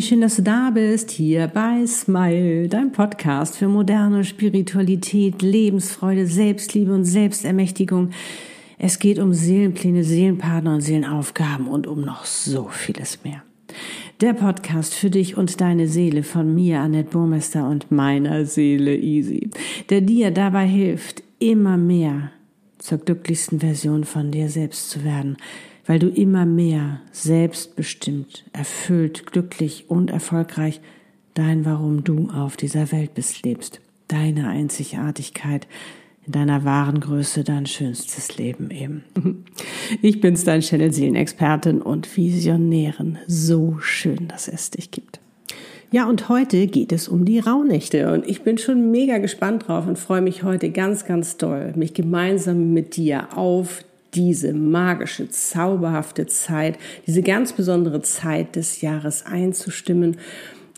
wie schön, dass du da bist, hier bei Smile, dein Podcast für moderne Spiritualität, Lebensfreude, Selbstliebe und Selbstermächtigung. Es geht um Seelenpläne, Seelenpartner und Seelenaufgaben und um noch so vieles mehr. Der Podcast für dich und deine Seele von mir, Annette Burmester und meiner Seele Easy, der dir dabei hilft, immer mehr zur glücklichsten Version von dir selbst zu werden, weil du immer mehr selbstbestimmt, erfüllt, glücklich und erfolgreich dein Warum du auf dieser Welt bist lebst, deine Einzigartigkeit, in deiner wahren Größe dein schönstes Leben eben. Ich bin's, dein Channel Seelenexpertin und Visionärin. So schön, dass es dich gibt. Ja, und heute geht es um die Rauhnächte und ich bin schon mega gespannt drauf und freue mich heute ganz, ganz doll, mich gemeinsam mit dir auf diese magische, zauberhafte Zeit, diese ganz besondere Zeit des Jahres einzustimmen,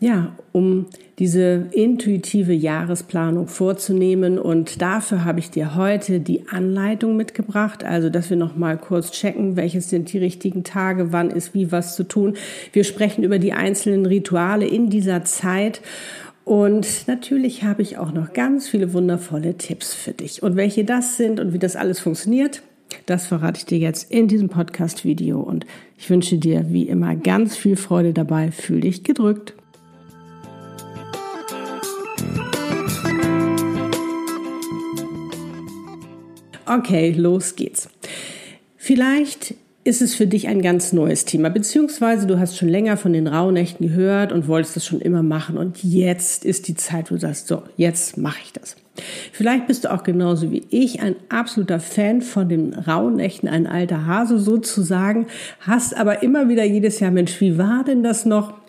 ja, um diese intuitive Jahresplanung vorzunehmen. Und dafür habe ich dir heute die Anleitung mitgebracht, also dass wir noch mal kurz checken, welches sind die richtigen Tage, wann ist wie was zu tun. Wir sprechen über die einzelnen Rituale in dieser Zeit. Und natürlich habe ich auch noch ganz viele wundervolle Tipps für dich. Und welche das sind und wie das alles funktioniert, das verrate ich dir jetzt in diesem Podcast-Video und ich wünsche dir wie immer ganz viel Freude dabei. Fühl dich gedrückt. Okay, los geht's. Vielleicht ist es für dich ein ganz neues Thema, beziehungsweise du hast schon länger von den Rauhnächten gehört und wolltest es schon immer machen und jetzt ist die Zeit, wo du sagst, so, jetzt mache ich das. Vielleicht bist du auch genauso wie ich ein absoluter Fan von den Rauhnächten, ein alter Hase sozusagen, hast aber immer wieder jedes Jahr, Mensch, wie war denn das noch?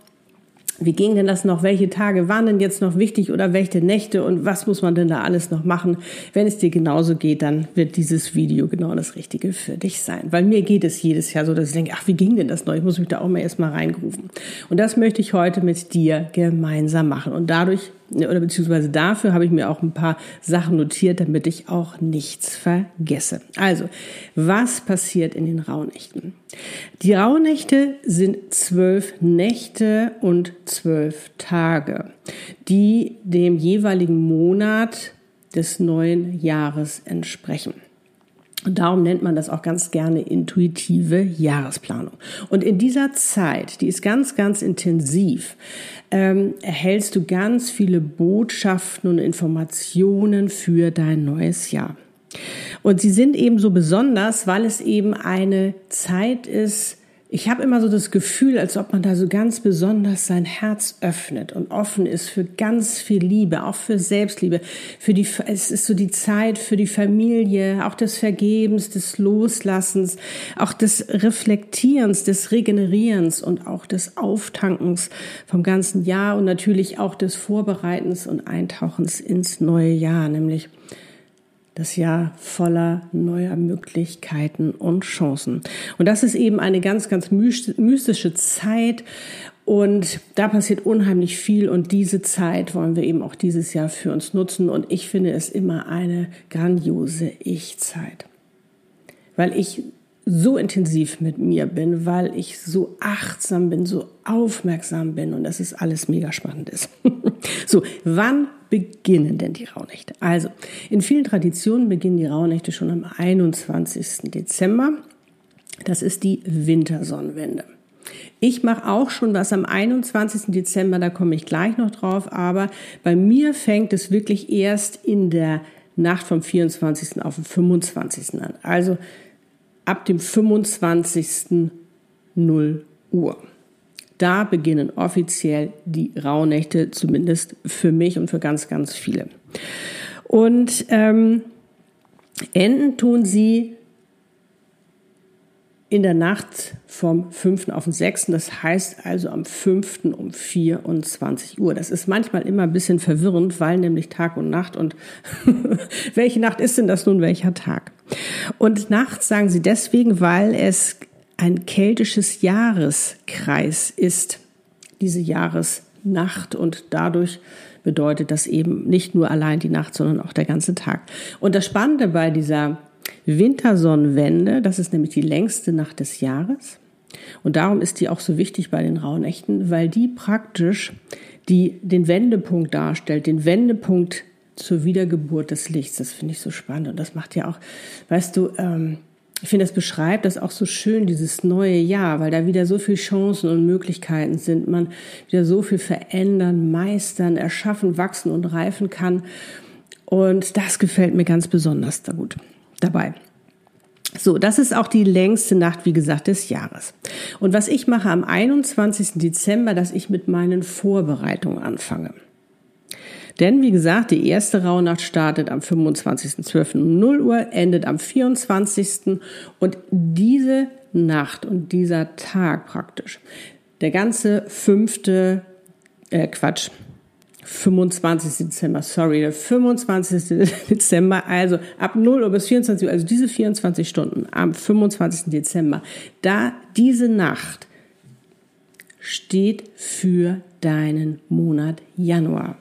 Wie ging denn das noch? Welche Tage waren denn jetzt noch wichtig oder welche Nächte und was muss man denn da alles noch machen? Wenn es dir genauso geht, dann wird dieses Video genau das Richtige für dich sein. Weil mir geht es jedes Jahr so, dass ich denke, ach, wie ging denn das noch? Ich muss mich da auch mal erstmal reingrufen. Und das möchte ich heute mit dir gemeinsam machen. Und dadurch oder beziehungsweise dafür habe ich mir auch ein paar Sachen notiert, damit ich auch nichts vergesse. Also, was passiert in den Rauhnächten? Die Rauhnächte sind zwölf Nächte und zwölf Tage, die dem jeweiligen Monat des neuen Jahres entsprechen. Und darum nennt man das auch ganz gerne intuitive Jahresplanung. Und in dieser Zeit, die ist ganz, ganz intensiv, ähm, erhältst du ganz viele Botschaften und Informationen für dein neues Jahr. Und sie sind eben so besonders, weil es eben eine Zeit ist, ich habe immer so das Gefühl, als ob man da so ganz besonders sein Herz öffnet und offen ist für ganz viel Liebe, auch für Selbstliebe, für die, es ist so die Zeit für die Familie, auch des Vergebens, des Loslassens, auch des Reflektierens, des Regenerierens und auch des Auftankens vom ganzen Jahr und natürlich auch des Vorbereitens und Eintauchens ins neue Jahr, nämlich das Jahr voller neuer Möglichkeiten und Chancen. Und das ist eben eine ganz, ganz mystische Zeit. Und da passiert unheimlich viel und diese Zeit wollen wir eben auch dieses Jahr für uns nutzen. Und ich finde es immer eine grandiose Ich-Zeit. Weil ich so intensiv mit mir bin, weil ich so achtsam bin, so aufmerksam bin und das ist alles mega spannend ist. so, wann beginnen denn die Rauhnächte? Also, in vielen Traditionen beginnen die Rauhnächte schon am 21. Dezember. Das ist die Wintersonnenwende. Ich mache auch schon was am 21. Dezember, da komme ich gleich noch drauf, aber bei mir fängt es wirklich erst in der Nacht vom 24. auf den 25. an. Also ab dem 25. 0 Uhr. Da beginnen offiziell die Rauhnächte, zumindest für mich und für ganz, ganz viele. Und ähm, enden tun sie in der Nacht vom 5. auf den 6. Das heißt also am 5. um 24 Uhr. Das ist manchmal immer ein bisschen verwirrend, weil nämlich Tag und Nacht und welche Nacht ist denn das nun, welcher Tag? Und nachts sagen sie deswegen, weil es ein keltisches Jahreskreis ist, diese Jahresnacht und dadurch bedeutet das eben nicht nur allein die Nacht, sondern auch der ganze Tag. Und das Spannende bei dieser Wintersonnenwende, das ist nämlich die längste Nacht des Jahres, Und darum ist die auch so wichtig bei den Rauhnächten, weil die praktisch die den Wendepunkt darstellt, den Wendepunkt zur Wiedergeburt des Lichts. Das finde ich so spannend und das macht ja auch, weißt du, ähm, ich finde, das beschreibt das auch so schön, dieses neue Jahr, weil da wieder so viele Chancen und Möglichkeiten sind, man wieder so viel verändern, meistern, erschaffen, wachsen und reifen kann. Und das gefällt mir ganz besonders da gut dabei. So, das ist auch die längste Nacht, wie gesagt, des Jahres. Und was ich mache am 21. Dezember, dass ich mit meinen Vorbereitungen anfange. Denn wie gesagt, die erste Rauhnacht startet am 25.12. um 0 Uhr, endet am 24. Und diese Nacht und dieser Tag praktisch, der ganze fünfte, äh Quatsch, 25. Dezember, sorry, der 25. Dezember, also ab 0 Uhr bis 24 Uhr, also diese 24 Stunden am 25. Dezember, da diese Nacht steht für deinen Monat Januar.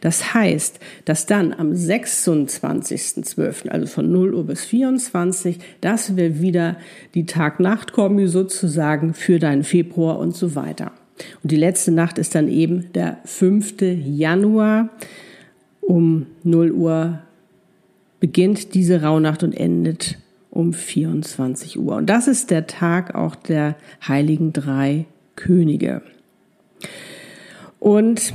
Das heißt, dass dann am 26.12., also von 0 Uhr bis 24, das wäre wieder die Tag-Nacht-Kombi sozusagen für deinen Februar und so weiter. Und die letzte Nacht ist dann eben der 5. Januar um 0 Uhr beginnt diese Rauhnacht und endet um 24 Uhr. Und das ist der Tag auch der heiligen drei Könige. Und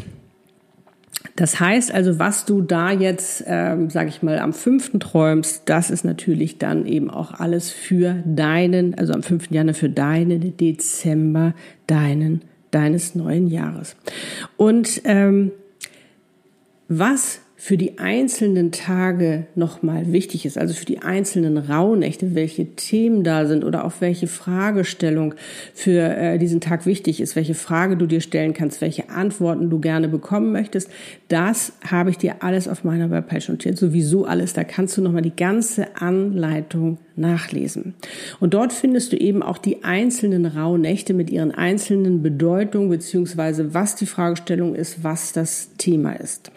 das heißt also, was du da jetzt, ähm, sage ich mal, am fünften träumst, das ist natürlich dann eben auch alles für deinen, also am fünften Januar für deinen Dezember, deinen deines neuen Jahres. Und ähm, was für die einzelnen Tage nochmal wichtig ist, also für die einzelnen Rauhnächte, welche Themen da sind oder auch welche Fragestellung für äh, diesen Tag wichtig ist, welche Frage du dir stellen kannst, welche Antworten du gerne bekommen möchtest, das habe ich dir alles auf meiner Webpage notiert, sowieso alles. Da kannst du nochmal die ganze Anleitung nachlesen. Und dort findest du eben auch die einzelnen Rauhnächte mit ihren einzelnen Bedeutungen beziehungsweise was die Fragestellung ist, was das Thema ist.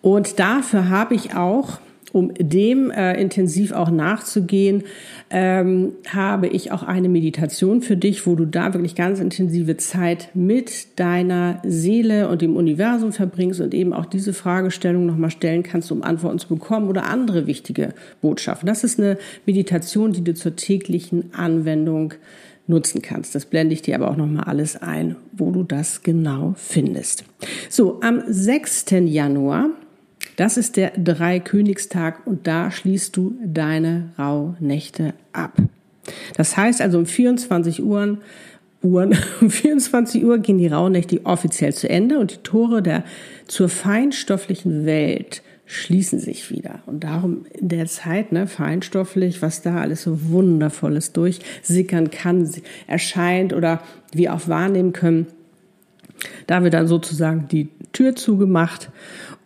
Und dafür habe ich auch, um dem äh, intensiv auch nachzugehen, ähm, habe ich auch eine Meditation für dich, wo du da wirklich ganz intensive Zeit mit deiner Seele und dem Universum verbringst und eben auch diese Fragestellung nochmal stellen kannst, um Antworten zu bekommen oder andere wichtige Botschaften. Das ist eine Meditation, die du zur täglichen Anwendung nutzen kannst. Das blende ich dir aber auch nochmal alles ein, wo du das genau findest. So, am 6. Januar, das ist der Dreikönigstag und da schließt du deine Rauhnächte ab. Das heißt also um 24 Uhr Uhren. Um 24 Uhr gehen die Rauhnächte offiziell zu Ende und die Tore der zur feinstofflichen Welt schließen sich wieder. Und darum in der Zeit, ne, feinstofflich, was da alles so Wundervolles durchsickern kann, erscheint oder wir auch wahrnehmen können, da wird dann sozusagen die Tür zugemacht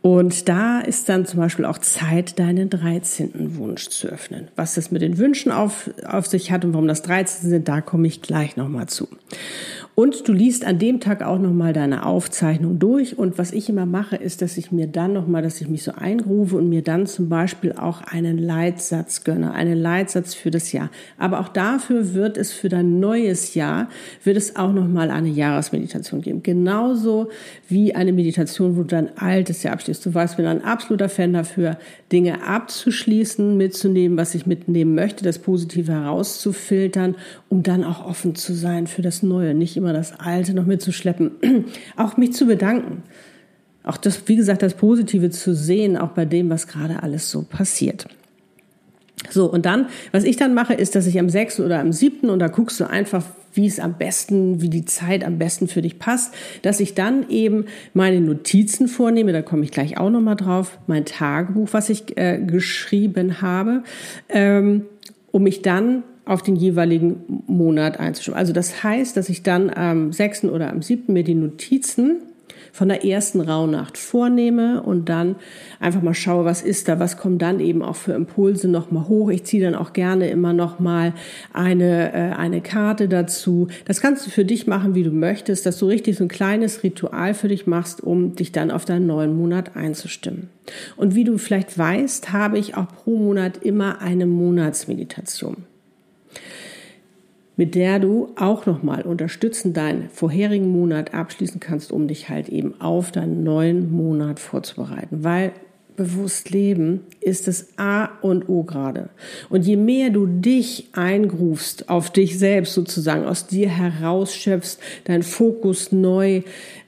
und da ist dann zum Beispiel auch Zeit, deinen 13. Wunsch zu öffnen. Was das mit den Wünschen auf, auf sich hat und warum das 13 sind, da komme ich gleich nochmal zu. Und du liest an dem Tag auch nochmal deine Aufzeichnung durch. Und was ich immer mache, ist, dass ich mir dann nochmal, dass ich mich so einrufe und mir dann zum Beispiel auch einen Leitsatz gönne, einen Leitsatz für das Jahr. Aber auch dafür wird es für dein neues Jahr, wird es auch nochmal eine Jahresmeditation geben. Genauso wie eine Meditation, wo du dein altes Jahr abschließt. Du weißt, ich bin ein absoluter Fan dafür, Dinge abzuschließen, mitzunehmen, was ich mitnehmen möchte, das Positive herauszufiltern, um dann auch offen zu sein für das Neue. Nicht immer das Alte noch mitzuschleppen. Auch mich zu bedanken. Auch das, wie gesagt, das Positive zu sehen, auch bei dem, was gerade alles so passiert. So, und dann, was ich dann mache, ist, dass ich am 6. oder am 7. und da guckst du einfach, wie es am besten, wie die Zeit am besten für dich passt, dass ich dann eben meine Notizen vornehme, da komme ich gleich auch nochmal drauf, mein Tagebuch, was ich äh, geschrieben habe, ähm, um mich dann auf den jeweiligen Monat einzustimmen. Also das heißt, dass ich dann am 6. oder am 7. mir die Notizen von der ersten Rauhnacht vornehme und dann einfach mal schaue, was ist da, was kommt dann eben auch für Impulse nochmal hoch. Ich ziehe dann auch gerne immer nochmal eine, äh, eine Karte dazu. Das kannst du für dich machen, wie du möchtest, dass du richtig so ein kleines Ritual für dich machst, um dich dann auf deinen neuen Monat einzustimmen. Und wie du vielleicht weißt, habe ich auch pro Monat immer eine Monatsmeditation. Mit der du auch nochmal unterstützend deinen vorherigen Monat abschließen kannst, um dich halt eben auf deinen neuen Monat vorzubereiten. Weil bewusst leben ist das A und O gerade. Und je mehr du dich eingrufst auf dich selbst sozusagen, aus dir herausschöpfst, deinen Fokus neu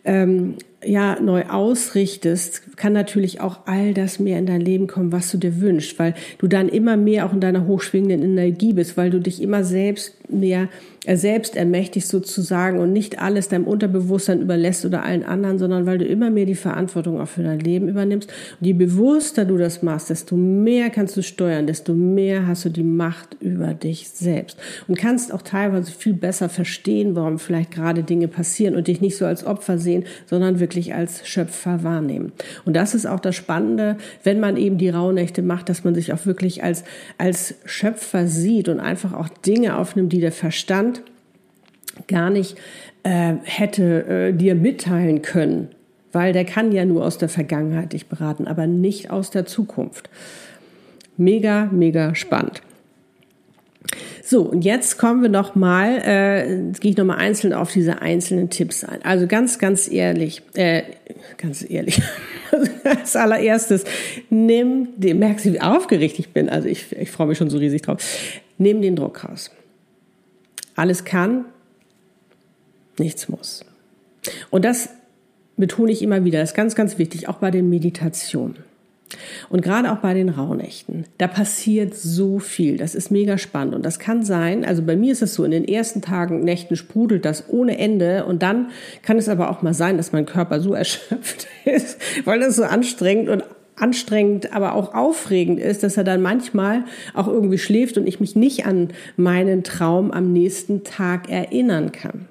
ähm, ja neu ausrichtest, kann natürlich auch all das mehr in dein Leben kommen, was du dir wünschst, weil du dann immer mehr auch in deiner hochschwingenden Energie bist, weil du dich immer selbst mehr äh, selbst ermächtigt sozusagen und nicht alles deinem Unterbewusstsein überlässt oder allen anderen, sondern weil du immer mehr die Verantwortung auch für dein Leben übernimmst. Und je bewusster du das machst, desto mehr kannst du steuern, desto mehr hast du die Macht über dich selbst und kannst auch teilweise viel besser verstehen, warum vielleicht gerade Dinge passieren und dich nicht so als Opfer sehen, sondern wirklich als Schöpfer wahrnehmen. Und das ist auch das Spannende, wenn man eben die Rauhnächte macht, dass man sich auch wirklich als, als Schöpfer sieht und einfach auch Dinge aufnimmt, die der Verstand gar nicht äh, hätte äh, dir mitteilen können, weil der kann ja nur aus der Vergangenheit dich beraten, aber nicht aus der Zukunft. Mega, mega spannend. So, und jetzt kommen wir noch mal, äh, gehe ich noch mal einzeln auf diese einzelnen Tipps ein. Also ganz, ganz ehrlich, äh, ganz ehrlich, als allererstes, nimm, den, merkst du, wie aufgeregt ich bin, also ich, ich freue mich schon so riesig drauf, nimm den Druck raus. Alles kann, nichts muss. Und das betone ich immer wieder, das ist ganz, ganz wichtig, auch bei den Meditationen. Und gerade auch bei den Rauhnächten, da passiert so viel. Das ist mega spannend. Und das kann sein, also bei mir ist es so, in den ersten Tagen, Nächten sprudelt das ohne Ende. Und dann kann es aber auch mal sein, dass mein Körper so erschöpft ist, weil das so anstrengend und anstrengend, aber auch aufregend ist, dass er dann manchmal auch irgendwie schläft und ich mich nicht an meinen Traum am nächsten Tag erinnern kann.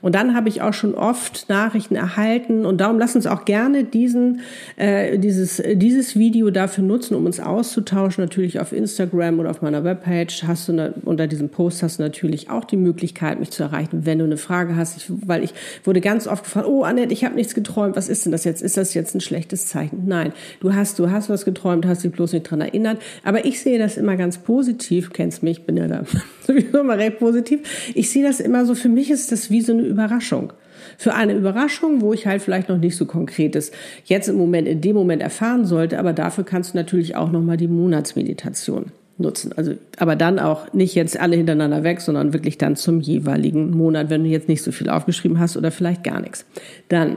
Und dann habe ich auch schon oft Nachrichten erhalten und darum lass uns auch gerne diesen, äh, dieses, dieses Video dafür nutzen, um uns auszutauschen. Natürlich auf Instagram oder auf meiner Webpage hast du ne, unter diesem Post hast du natürlich auch die Möglichkeit, mich zu erreichen, wenn du eine Frage hast. Ich, weil ich wurde ganz oft gefragt, oh Annette, ich habe nichts geträumt. Was ist denn das jetzt? Ist das jetzt ein schlechtes Zeichen? Nein, du hast, du hast was geträumt, hast dich bloß nicht dran erinnert. Aber ich sehe das immer ganz positiv. Du kennst mich, bin ja da sowieso immer recht positiv. Ich sehe das immer so. Für mich ist das wie so eine Überraschung. Für eine Überraschung, wo ich halt vielleicht noch nicht so konkretes jetzt im Moment, in dem Moment erfahren sollte, aber dafür kannst du natürlich auch nochmal die Monatsmeditation nutzen. Also, aber dann auch nicht jetzt alle hintereinander weg, sondern wirklich dann zum jeweiligen Monat, wenn du jetzt nicht so viel aufgeschrieben hast oder vielleicht gar nichts. Dann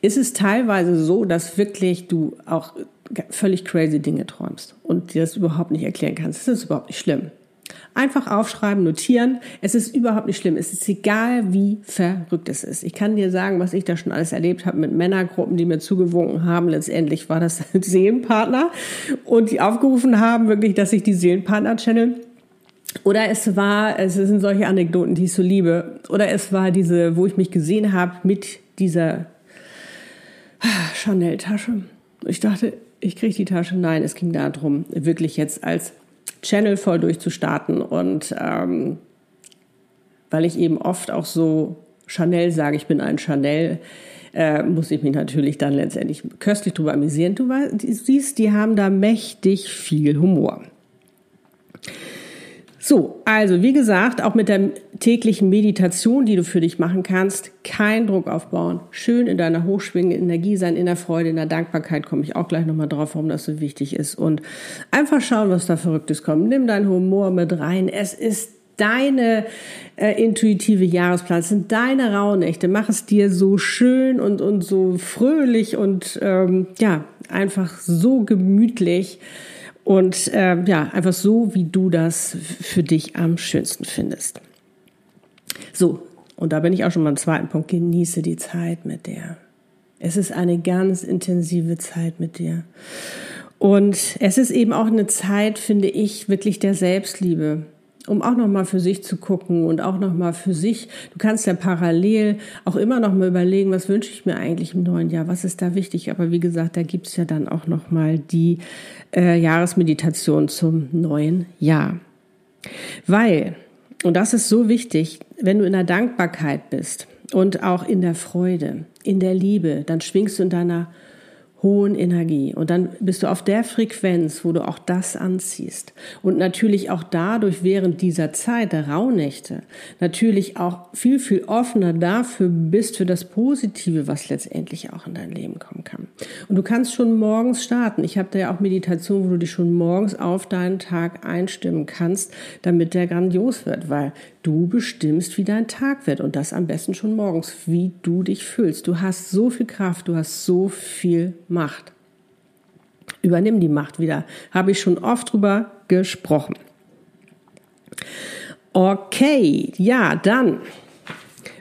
ist es teilweise so, dass wirklich du auch völlig crazy Dinge träumst und dir das überhaupt nicht erklären kannst. Das ist überhaupt nicht schlimm. Einfach aufschreiben, notieren. Es ist überhaupt nicht schlimm. Es ist egal, wie verrückt es ist. Ich kann dir sagen, was ich da schon alles erlebt habe mit Männergruppen, die mir zugewunken haben. Letztendlich war das Seelenpartner und die aufgerufen haben, wirklich, dass ich die Seelenpartner channel. Oder es war, es sind solche Anekdoten, die ich so liebe. Oder es war diese, wo ich mich gesehen habe mit dieser Chanel-Tasche. Ich dachte, ich kriege die Tasche. Nein, es ging darum, wirklich jetzt als Channel voll durchzustarten. Und ähm, weil ich eben oft auch so Chanel sage, ich bin ein Chanel, äh, muss ich mich natürlich dann letztendlich köstlich drüber amüsieren. Du siehst, die haben da mächtig viel Humor. So, also wie gesagt, auch mit der täglichen Meditation, die du für dich machen kannst, kein Druck aufbauen, schön in deiner hochschwingenden Energie sein, in der Freude, in der Dankbarkeit, komme ich auch gleich nochmal drauf, warum das so wichtig ist und einfach schauen, was da Verrücktes kommt. Nimm deinen Humor mit rein. Es ist deine äh, intuitive Jahresplan, es sind deine Rauhnächte. Mach es dir so schön und, und so fröhlich und ähm, ja, einfach so gemütlich und äh, ja, einfach so, wie du das für dich am schönsten findest. So, und da bin ich auch schon beim zweiten Punkt. Genieße die Zeit mit dir. Es ist eine ganz intensive Zeit mit dir. Und es ist eben auch eine Zeit, finde ich, wirklich der Selbstliebe um auch noch mal für sich zu gucken und auch noch mal für sich. Du kannst ja parallel auch immer noch mal überlegen, was wünsche ich mir eigentlich im neuen Jahr, was ist da wichtig. Aber wie gesagt, da gibt's ja dann auch noch mal die äh, Jahresmeditation zum neuen Jahr, weil und das ist so wichtig, wenn du in der Dankbarkeit bist und auch in der Freude, in der Liebe, dann schwingst du in deiner hohen Energie. Und dann bist du auf der Frequenz, wo du auch das anziehst. Und natürlich auch dadurch während dieser Zeit der Rauhnächte natürlich auch viel, viel offener dafür bist, für das Positive, was letztendlich auch in dein Leben kommen kann. Und du kannst schon morgens starten. Ich habe da ja auch Meditation, wo du dich schon morgens auf deinen Tag einstimmen kannst, damit der grandios wird, weil du bestimmst, wie dein Tag wird und das am besten schon morgens, wie du dich fühlst. Du hast so viel Kraft, du hast so viel Macht. Übernimm die Macht wieder. Habe ich schon oft drüber gesprochen. Okay, ja, dann.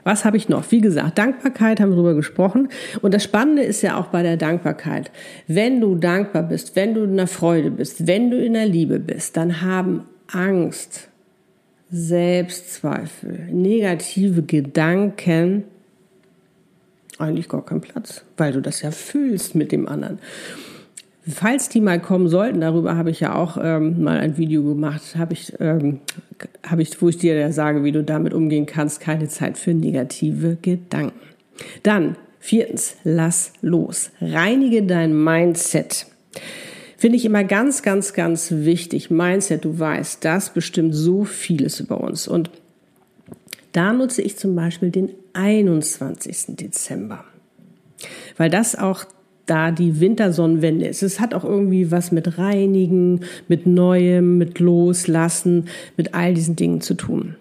Was habe ich noch? Wie gesagt, Dankbarkeit haben wir drüber gesprochen. Und das Spannende ist ja auch bei der Dankbarkeit. Wenn du dankbar bist, wenn du in der Freude bist, wenn du in der Liebe bist, dann haben Angst, Selbstzweifel, negative Gedanken eigentlich gar keinen Platz, weil du das ja fühlst mit dem anderen. Falls die mal kommen sollten, darüber habe ich ja auch ähm, mal ein Video gemacht, habe ich, ähm, habe ich, wo ich dir ja sage, wie du damit umgehen kannst. Keine Zeit für negative Gedanken. Dann viertens, lass los. Reinige dein Mindset. Finde ich immer ganz, ganz, ganz wichtig. Mindset, du weißt, das bestimmt so vieles über uns. Und da nutze ich zum Beispiel den 21. Dezember, weil das auch da die Wintersonnenwende ist. Es hat auch irgendwie was mit Reinigen, mit Neuem, mit Loslassen, mit all diesen Dingen zu tun.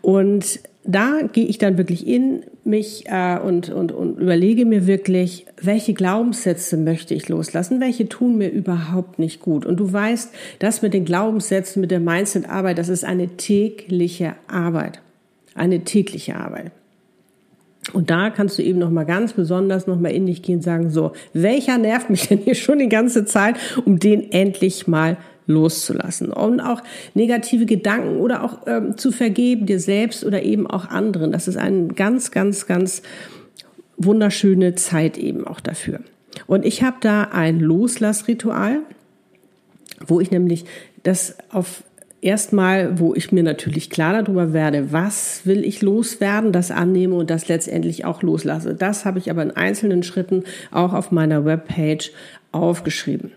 Und da gehe ich dann wirklich in mich äh, und, und, und überlege mir wirklich, welche Glaubenssätze möchte ich loslassen, welche tun mir überhaupt nicht gut. Und du weißt, das mit den Glaubenssätzen, mit der Mindset-Arbeit, das ist eine tägliche Arbeit eine tägliche Arbeit. Und da kannst du eben noch mal ganz besonders noch mal in dich gehen und sagen, so, welcher nervt mich denn hier schon die ganze Zeit, um den endlich mal loszulassen und auch negative Gedanken oder auch ähm, zu vergeben dir selbst oder eben auch anderen. Das ist eine ganz, ganz, ganz wunderschöne Zeit eben auch dafür. Und ich habe da ein Loslassritual, wo ich nämlich das auf erstmal, wo ich mir natürlich klar darüber werde, was will ich loswerden, das annehme und das letztendlich auch loslasse. Das habe ich aber in einzelnen Schritten auch auf meiner Webpage aufgeschrieben.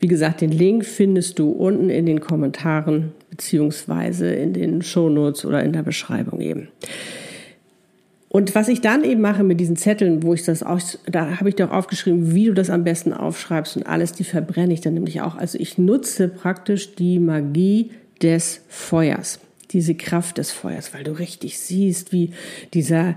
Wie gesagt, den Link findest du unten in den Kommentaren beziehungsweise in den Shownotes oder in der Beschreibung eben. Und was ich dann eben mache mit diesen Zetteln, wo ich das auch, da habe ich doch aufgeschrieben, wie du das am besten aufschreibst und alles, die verbrenne ich dann nämlich auch. Also ich nutze praktisch die Magie des Feuers, diese Kraft des Feuers, weil du richtig siehst, wie dieser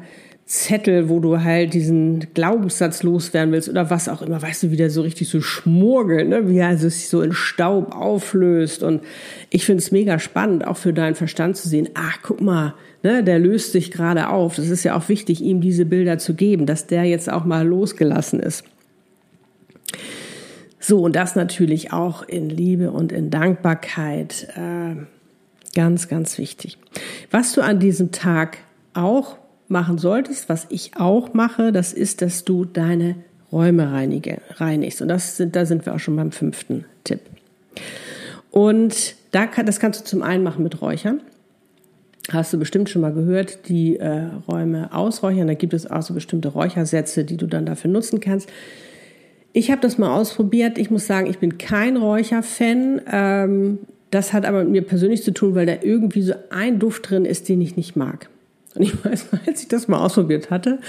Zettel, wo du halt diesen Glaubenssatz loswerden willst oder was auch immer, weißt du, wie der so richtig so schmurgelt, ne? wie er sich so in Staub auflöst. Und ich finde es mega spannend, auch für deinen Verstand zu sehen, ach, guck mal, ne, der löst sich gerade auf. Das ist ja auch wichtig, ihm diese Bilder zu geben, dass der jetzt auch mal losgelassen ist. So, und das natürlich auch in Liebe und in Dankbarkeit. Äh, ganz, ganz wichtig. Was du an diesem Tag auch machen solltest, was ich auch mache, das ist, dass du deine Räume reinige, reinigst. Und das sind, da sind wir auch schon beim fünften Tipp. Und da kann, das kannst du zum einen machen mit Räuchern. Hast du bestimmt schon mal gehört, die äh, Räume ausräuchern. Da gibt es auch so bestimmte Räuchersätze, die du dann dafür nutzen kannst. Ich habe das mal ausprobiert. Ich muss sagen, ich bin kein Räucherfan. Ähm, das hat aber mit mir persönlich zu tun, weil da irgendwie so ein Duft drin ist, den ich nicht mag. Und ich weiß, als ich das mal ausprobiert hatte,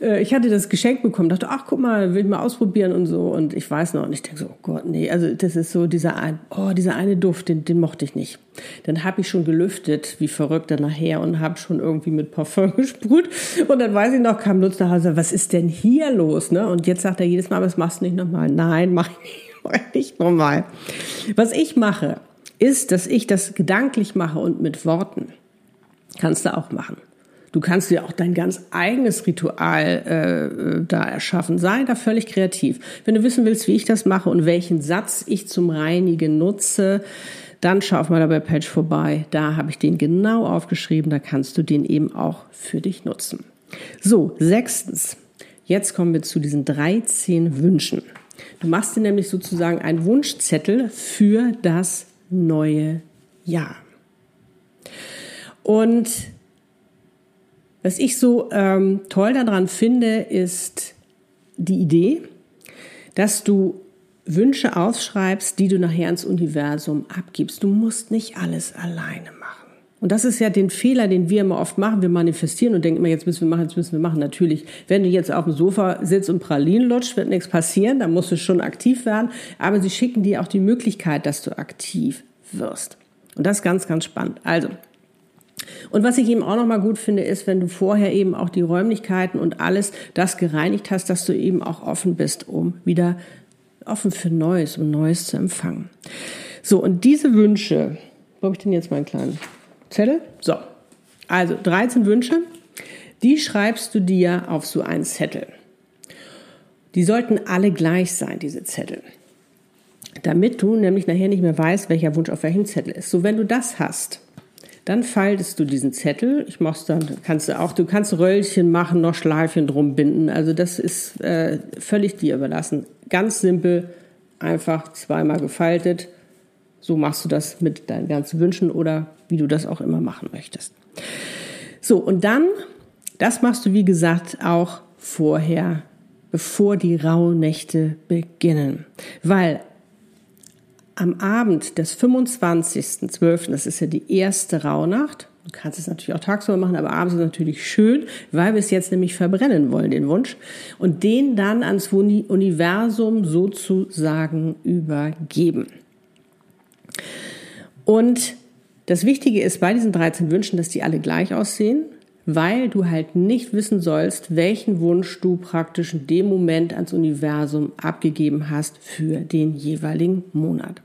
äh, ich hatte das Geschenk bekommen, dachte, ach guck mal, will ich mal ausprobieren und so. Und ich weiß noch, und ich denke so, oh Gott, nee, also das ist so dieser, ein, oh, dieser eine Duft, den, den mochte ich nicht. Dann habe ich schon gelüftet, wie verrückt dann nachher und habe schon irgendwie mit Parfum gesprüht. Und dann weiß ich noch, kam Lutz nach Hause, was ist denn hier los? Ne? Und jetzt sagt er jedes Mal, das machst du nicht nochmal. Nein, mach ich nicht nochmal. Was ich mache, ist, dass ich das gedanklich mache und mit Worten. Kannst du auch machen. Du kannst dir auch dein ganz eigenes Ritual äh, da erschaffen. Sei da völlig kreativ. Wenn du wissen willst, wie ich das mache und welchen Satz ich zum Reinigen nutze, dann schau auf meiner Webpage vorbei. Da habe ich den genau aufgeschrieben. Da kannst du den eben auch für dich nutzen. So, sechstens. Jetzt kommen wir zu diesen 13 Wünschen. Du machst dir nämlich sozusagen einen Wunschzettel für das neue Jahr. Und was ich so ähm, toll daran finde, ist die Idee, dass du Wünsche aufschreibst, die du nachher ins Universum abgibst. Du musst nicht alles alleine machen. Und das ist ja den Fehler, den wir immer oft machen. Wir manifestieren und denken immer, jetzt müssen wir machen, jetzt müssen wir machen. Natürlich, wenn du jetzt auf dem Sofa sitzt und Pralinen lutscht, wird nichts passieren. Da musst du schon aktiv werden. Aber sie schicken dir auch die Möglichkeit, dass du aktiv wirst. Und das ist ganz, ganz spannend. Also, und was ich eben auch nochmal gut finde, ist, wenn du vorher eben auch die Räumlichkeiten und alles das gereinigt hast, dass du eben auch offen bist, um wieder offen für Neues und Neues zu empfangen. So, und diese Wünsche, wo habe ich denn jetzt meinen kleinen Zettel? So, also 13 Wünsche, die schreibst du dir auf so einen Zettel. Die sollten alle gleich sein, diese Zettel. Damit du nämlich nachher nicht mehr weißt, welcher Wunsch auf welchem Zettel ist. So, wenn du das hast, dann faltest du diesen Zettel. Ich mach's dann, kannst du auch, du kannst Röllchen machen, noch Schleifchen drum binden. Also das ist äh, völlig dir überlassen. Ganz simpel, einfach zweimal gefaltet. So machst du das mit deinen ganzen Wünschen oder wie du das auch immer machen möchtest. So, und dann, das machst du wie gesagt auch vorher, bevor die Rauhnächte beginnen. Weil am Abend des 25.12., das ist ja die erste Rauhnacht, du kannst es natürlich auch tagsüber machen, aber abends ist natürlich schön, weil wir es jetzt nämlich verbrennen wollen, den Wunsch, und den dann ans Universum sozusagen übergeben. Und das Wichtige ist bei diesen 13 Wünschen, dass die alle gleich aussehen, weil du halt nicht wissen sollst, welchen Wunsch du praktisch in dem Moment ans Universum abgegeben hast für den jeweiligen Monat.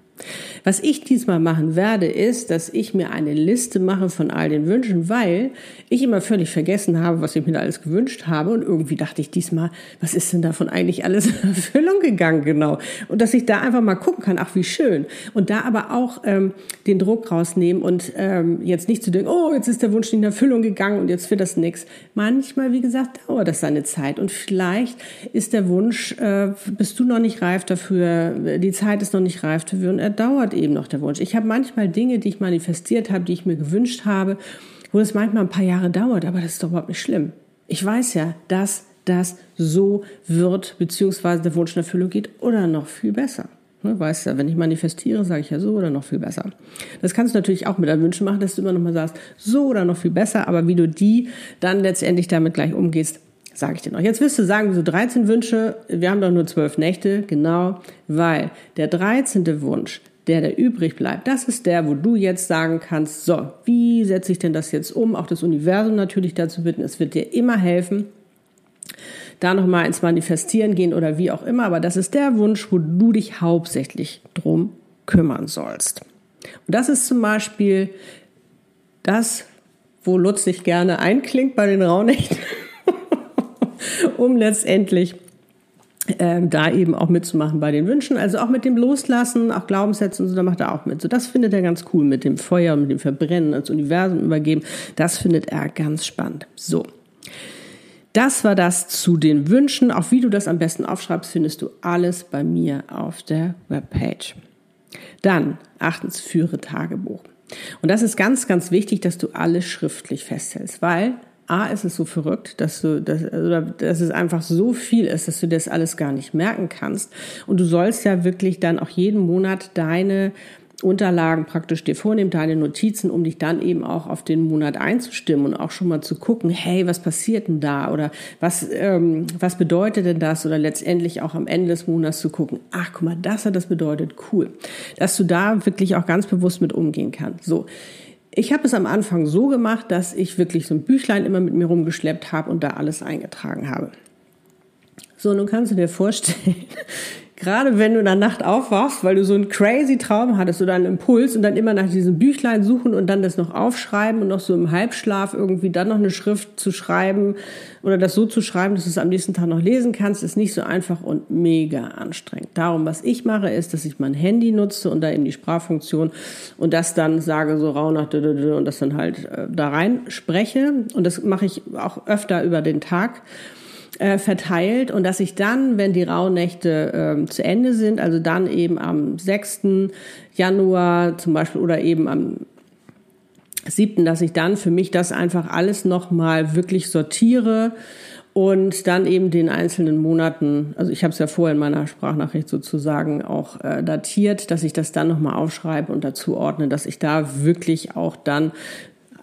Was ich diesmal machen werde, ist, dass ich mir eine Liste mache von all den Wünschen, weil ich immer völlig vergessen habe, was ich mir da alles gewünscht habe. Und irgendwie dachte ich diesmal, was ist denn davon eigentlich alles in Erfüllung gegangen, genau. Und dass ich da einfach mal gucken kann, ach wie schön. Und da aber auch ähm, den Druck rausnehmen und ähm, jetzt nicht zu denken, oh, jetzt ist der Wunsch nicht in Erfüllung gegangen und jetzt wird das nichts. Manchmal, wie gesagt, dauert das seine Zeit. Und vielleicht ist der Wunsch, äh, bist du noch nicht reif dafür, die Zeit ist noch nicht reif dafür und er dauert eben noch der Wunsch. Ich habe manchmal Dinge, die ich manifestiert habe, die ich mir gewünscht habe, wo es manchmal ein paar Jahre dauert, aber das ist doch überhaupt nicht schlimm. Ich weiß ja, dass das so wird, beziehungsweise der Wunsch in Erfüllung geht oder noch viel besser. Ne, weißt ja, wenn ich manifestiere, sage ich ja so oder noch viel besser. Das kannst du natürlich auch mit deinen Wünschen machen, dass du immer noch mal sagst, so oder noch viel besser, aber wie du die dann letztendlich damit gleich umgehst, sage ich dir noch. Jetzt wirst du sagen, so 13 Wünsche, wir haben doch nur 12 Nächte, genau, weil der 13. Wunsch, der, der übrig bleibt, das ist der, wo du jetzt sagen kannst, so, wie setze ich denn das jetzt um? Auch das Universum natürlich dazu bitten, es wird dir immer helfen, da nochmal ins Manifestieren gehen oder wie auch immer, aber das ist der Wunsch, wo du dich hauptsächlich drum kümmern sollst. Und das ist zum Beispiel das, wo Lutz sich gerne einklingt bei den Raunächten, um letztendlich ähm, da eben auch mitzumachen bei den Wünschen. Also auch mit dem Loslassen, auch Glaubenssätze und so, da macht er auch mit. So, das findet er ganz cool mit dem Feuer, mit dem Verbrennen, ans Universum übergeben. Das findet er ganz spannend. So. Das war das zu den Wünschen. Auch wie du das am besten aufschreibst, findest du alles bei mir auf der Webpage. Dann, achtens, führe Tagebuch. Und das ist ganz, ganz wichtig, dass du alles schriftlich festhältst, weil A, ist es so verrückt, dass du, dass, oder dass es einfach so viel ist, dass du das alles gar nicht merken kannst. Und du sollst ja wirklich dann auch jeden Monat deine Unterlagen praktisch dir vornehmen, deine Notizen, um dich dann eben auch auf den Monat einzustimmen und auch schon mal zu gucken, hey, was passiert denn da oder was, ähm, was bedeutet denn das oder letztendlich auch am Ende des Monats zu gucken, ach guck mal, das hat das bedeutet, cool, dass du da wirklich auch ganz bewusst mit umgehen kannst. So. Ich habe es am Anfang so gemacht, dass ich wirklich so ein Büchlein immer mit mir rumgeschleppt habe und da alles eingetragen habe. So, nun kannst du dir vorstellen, gerade wenn du in der Nacht aufwachst, weil du so einen crazy Traum hattest oder einen Impuls und dann immer nach diesem Büchlein suchen und dann das noch aufschreiben und noch so im Halbschlaf irgendwie dann noch eine Schrift zu schreiben oder das so zu schreiben, dass du es am nächsten Tag noch lesen kannst, ist nicht so einfach und mega anstrengend. Darum, was ich mache, ist, dass ich mein Handy nutze und da eben die Sprachfunktion und das dann sage so rau nach und das dann halt äh, da rein spreche und das mache ich auch öfter über den Tag äh, verteilt und dass ich dann, wenn die Rauhnächte äh, zu Ende sind, also dann eben am 6. Januar zum Beispiel oder eben am 7., dass ich dann für mich das einfach alles nochmal wirklich sortiere und dann eben den einzelnen Monaten, also ich habe es ja vorher in meiner Sprachnachricht sozusagen auch äh, datiert, dass ich das dann nochmal aufschreibe und dazu ordne, dass ich da wirklich auch dann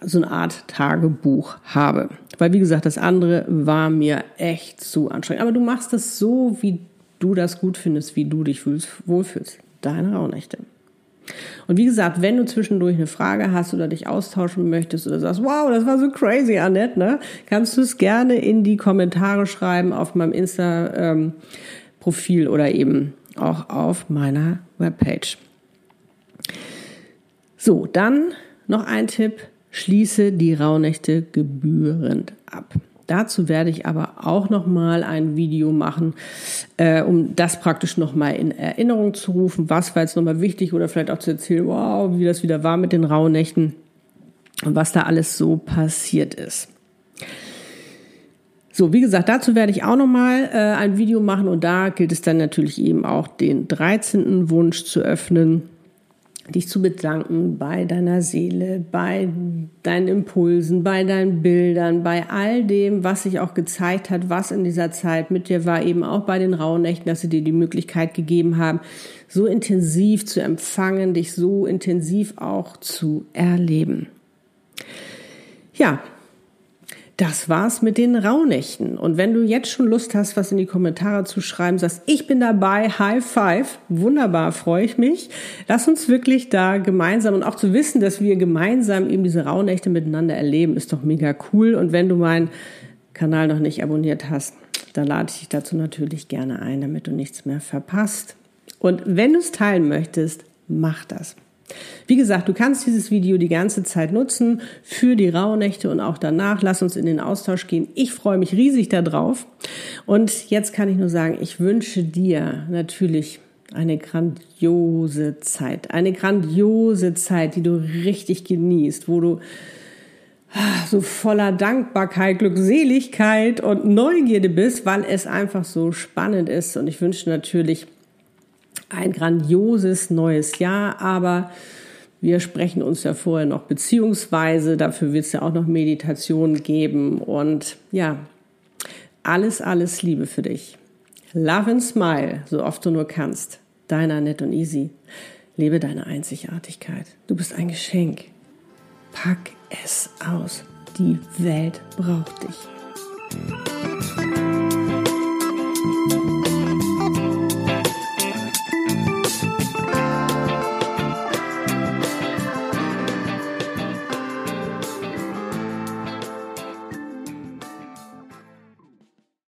so eine Art Tagebuch habe. Weil wie gesagt, das andere war mir echt zu anstrengend. Aber du machst das so, wie du das gut findest, wie du dich wohlfühlst. Deine Rauhnächte. Und wie gesagt, wenn du zwischendurch eine Frage hast oder dich austauschen möchtest oder sagst, wow, das war so crazy, Annette, ne? kannst du es gerne in die Kommentare schreiben auf meinem Insta-Profil ähm, oder eben auch auf meiner Webpage. So, dann noch ein Tipp, schließe die Rauhnächte gebührend ab. Dazu werde ich aber auch noch mal ein Video machen, äh, um das praktisch noch mal in Erinnerung zu rufen. Was war jetzt noch mal wichtig oder vielleicht auch zu erzählen, wow, wie das wieder war mit den Rauhnächten und was da alles so passiert ist. So, wie gesagt, dazu werde ich auch noch mal äh, ein Video machen und da gilt es dann natürlich eben auch den 13. Wunsch zu öffnen dich zu bedanken bei deiner Seele, bei deinen Impulsen, bei deinen Bildern, bei all dem, was sich auch gezeigt hat, was in dieser Zeit mit dir war, eben auch bei den Rauhnächten, dass sie dir die Möglichkeit gegeben haben, so intensiv zu empfangen, dich so intensiv auch zu erleben. Ja, das war's mit den Rauhnächten. Und wenn du jetzt schon Lust hast, was in die Kommentare zu schreiben, sagst, ich bin dabei, High Five, wunderbar, freue ich mich. Lass uns wirklich da gemeinsam und auch zu wissen, dass wir gemeinsam eben diese Rauhnächte miteinander erleben, ist doch mega cool. Und wenn du meinen Kanal noch nicht abonniert hast, dann lade ich dich dazu natürlich gerne ein, damit du nichts mehr verpasst. Und wenn du es teilen möchtest, mach das. Wie gesagt, du kannst dieses Video die ganze Zeit nutzen für die Rauhnächte und auch danach. Lass uns in den Austausch gehen. Ich freue mich riesig darauf. Und jetzt kann ich nur sagen, ich wünsche dir natürlich eine grandiose Zeit. Eine grandiose Zeit, die du richtig genießt, wo du ah, so voller Dankbarkeit, Glückseligkeit und Neugierde bist, weil es einfach so spannend ist. Und ich wünsche natürlich, ein grandioses neues Jahr, aber wir sprechen uns ja vorher noch beziehungsweise, dafür wird es ja auch noch Meditation geben und ja, alles, alles Liebe für dich. Love and smile, so oft du nur kannst. Deiner Nett und Easy. Lebe deine Einzigartigkeit. Du bist ein Geschenk. Pack es aus. Die Welt braucht dich.